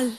Al.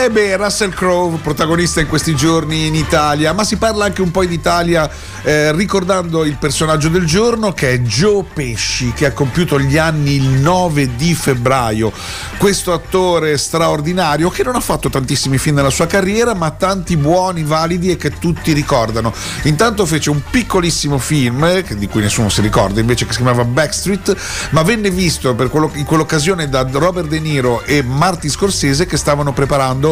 Eh beh, Russell Crowe, protagonista in questi giorni in Italia, ma si parla anche un po' in Italia eh, ricordando il personaggio del giorno che è Joe Pesci, che ha compiuto gli anni il 9 di febbraio. Questo attore straordinario che non ha fatto tantissimi film nella sua carriera, ma tanti buoni, validi e che tutti ricordano. Intanto fece un piccolissimo film, eh, di cui nessuno si ricorda, invece che si chiamava Backstreet, ma venne visto quello, in quell'occasione da Robert De Niro e Marty Scorsese che stavano preparando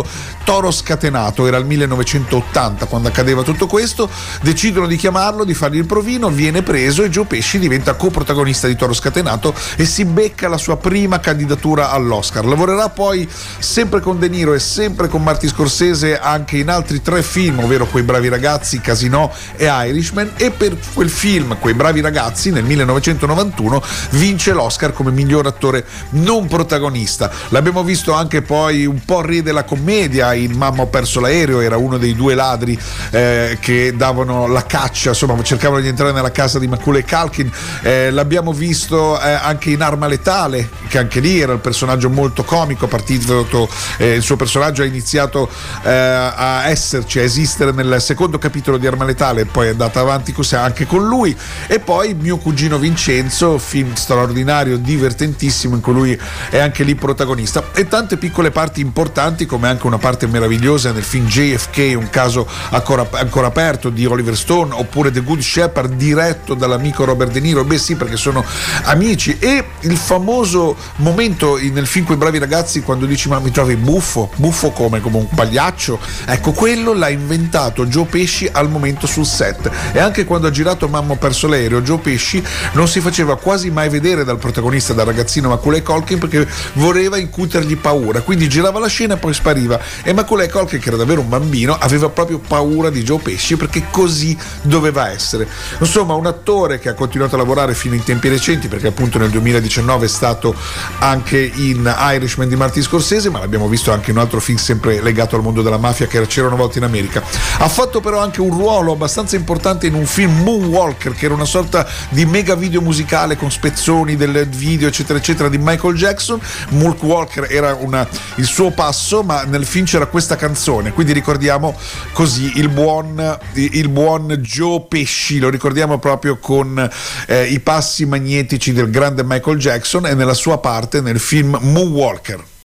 Toro Scatenato, era il 1980 quando accadeva tutto questo, decidono di chiamarlo, di fargli il provino, viene preso e Joe Pesci diventa coprotagonista di Toro Scatenato e si becca la sua prima candidatura all'Oscar. Lavorerà poi sempre con De Niro e sempre con Marty Scorsese anche in altri tre film, ovvero Quei bravi ragazzi, Casino e Irishman e per quel film, Quei bravi ragazzi, nel 1991 vince l'Oscar come miglior attore non protagonista. L'abbiamo visto anche poi un po' ride la commedia commedia in Mamma ho perso l'aereo era uno dei due ladri eh, che davano la caccia insomma cercavano di entrare nella casa di Macaulay Culkin. Eh, l'abbiamo visto eh, anche in Arma Letale che anche lì era il personaggio molto comico partito eh, il suo personaggio ha iniziato eh, a esserci a esistere nel secondo capitolo di Arma Letale e poi è andata avanti così anche con lui. E poi mio cugino Vincenzo film straordinario divertentissimo in cui lui è anche lì protagonista. E tante piccole parti importanti come anche anche una parte meravigliosa nel film JFK, un caso ancora, ancora, aperto di Oliver Stone, oppure The Good Shepherd diretto dall'amico Robert De Niro. Beh sì, perché sono amici. E il famoso momento nel film Quei bravi ragazzi quando dici ma mi trovi buffo, buffo come, come un pagliaccio. Ecco, quello l'ha inventato Joe Pesci al momento sul set. E anche quando ha girato Mamma ho perso l'aereo, Joe Pesci non si faceva quasi mai vedere dal protagonista, dal ragazzino Macaulay Colkin, perché voleva incutergli paura. Quindi girava la scena e poi spariva arriva e Macaulay Culkin che era davvero un bambino aveva proprio paura di Joe Pesci perché così doveva essere. Insomma un attore che ha continuato a lavorare fino in tempi recenti perché appunto nel 2019 è stato anche in Irishman di Martin Scorsese ma l'abbiamo visto anche in un altro film sempre legato al mondo della mafia che era C'era una volta in America. Ha fatto però anche un ruolo abbastanza importante in un film Moonwalker che era una sorta di mega video musicale con spezzoni del video eccetera eccetera di Michael Jackson. Moonwalker era una, il suo passo ma nel film c'era questa canzone, quindi ricordiamo così il buon, il buon Joe Pesci, lo ricordiamo proprio con eh, i passi magnetici del grande Michael Jackson e nella sua parte nel film Moonwalker.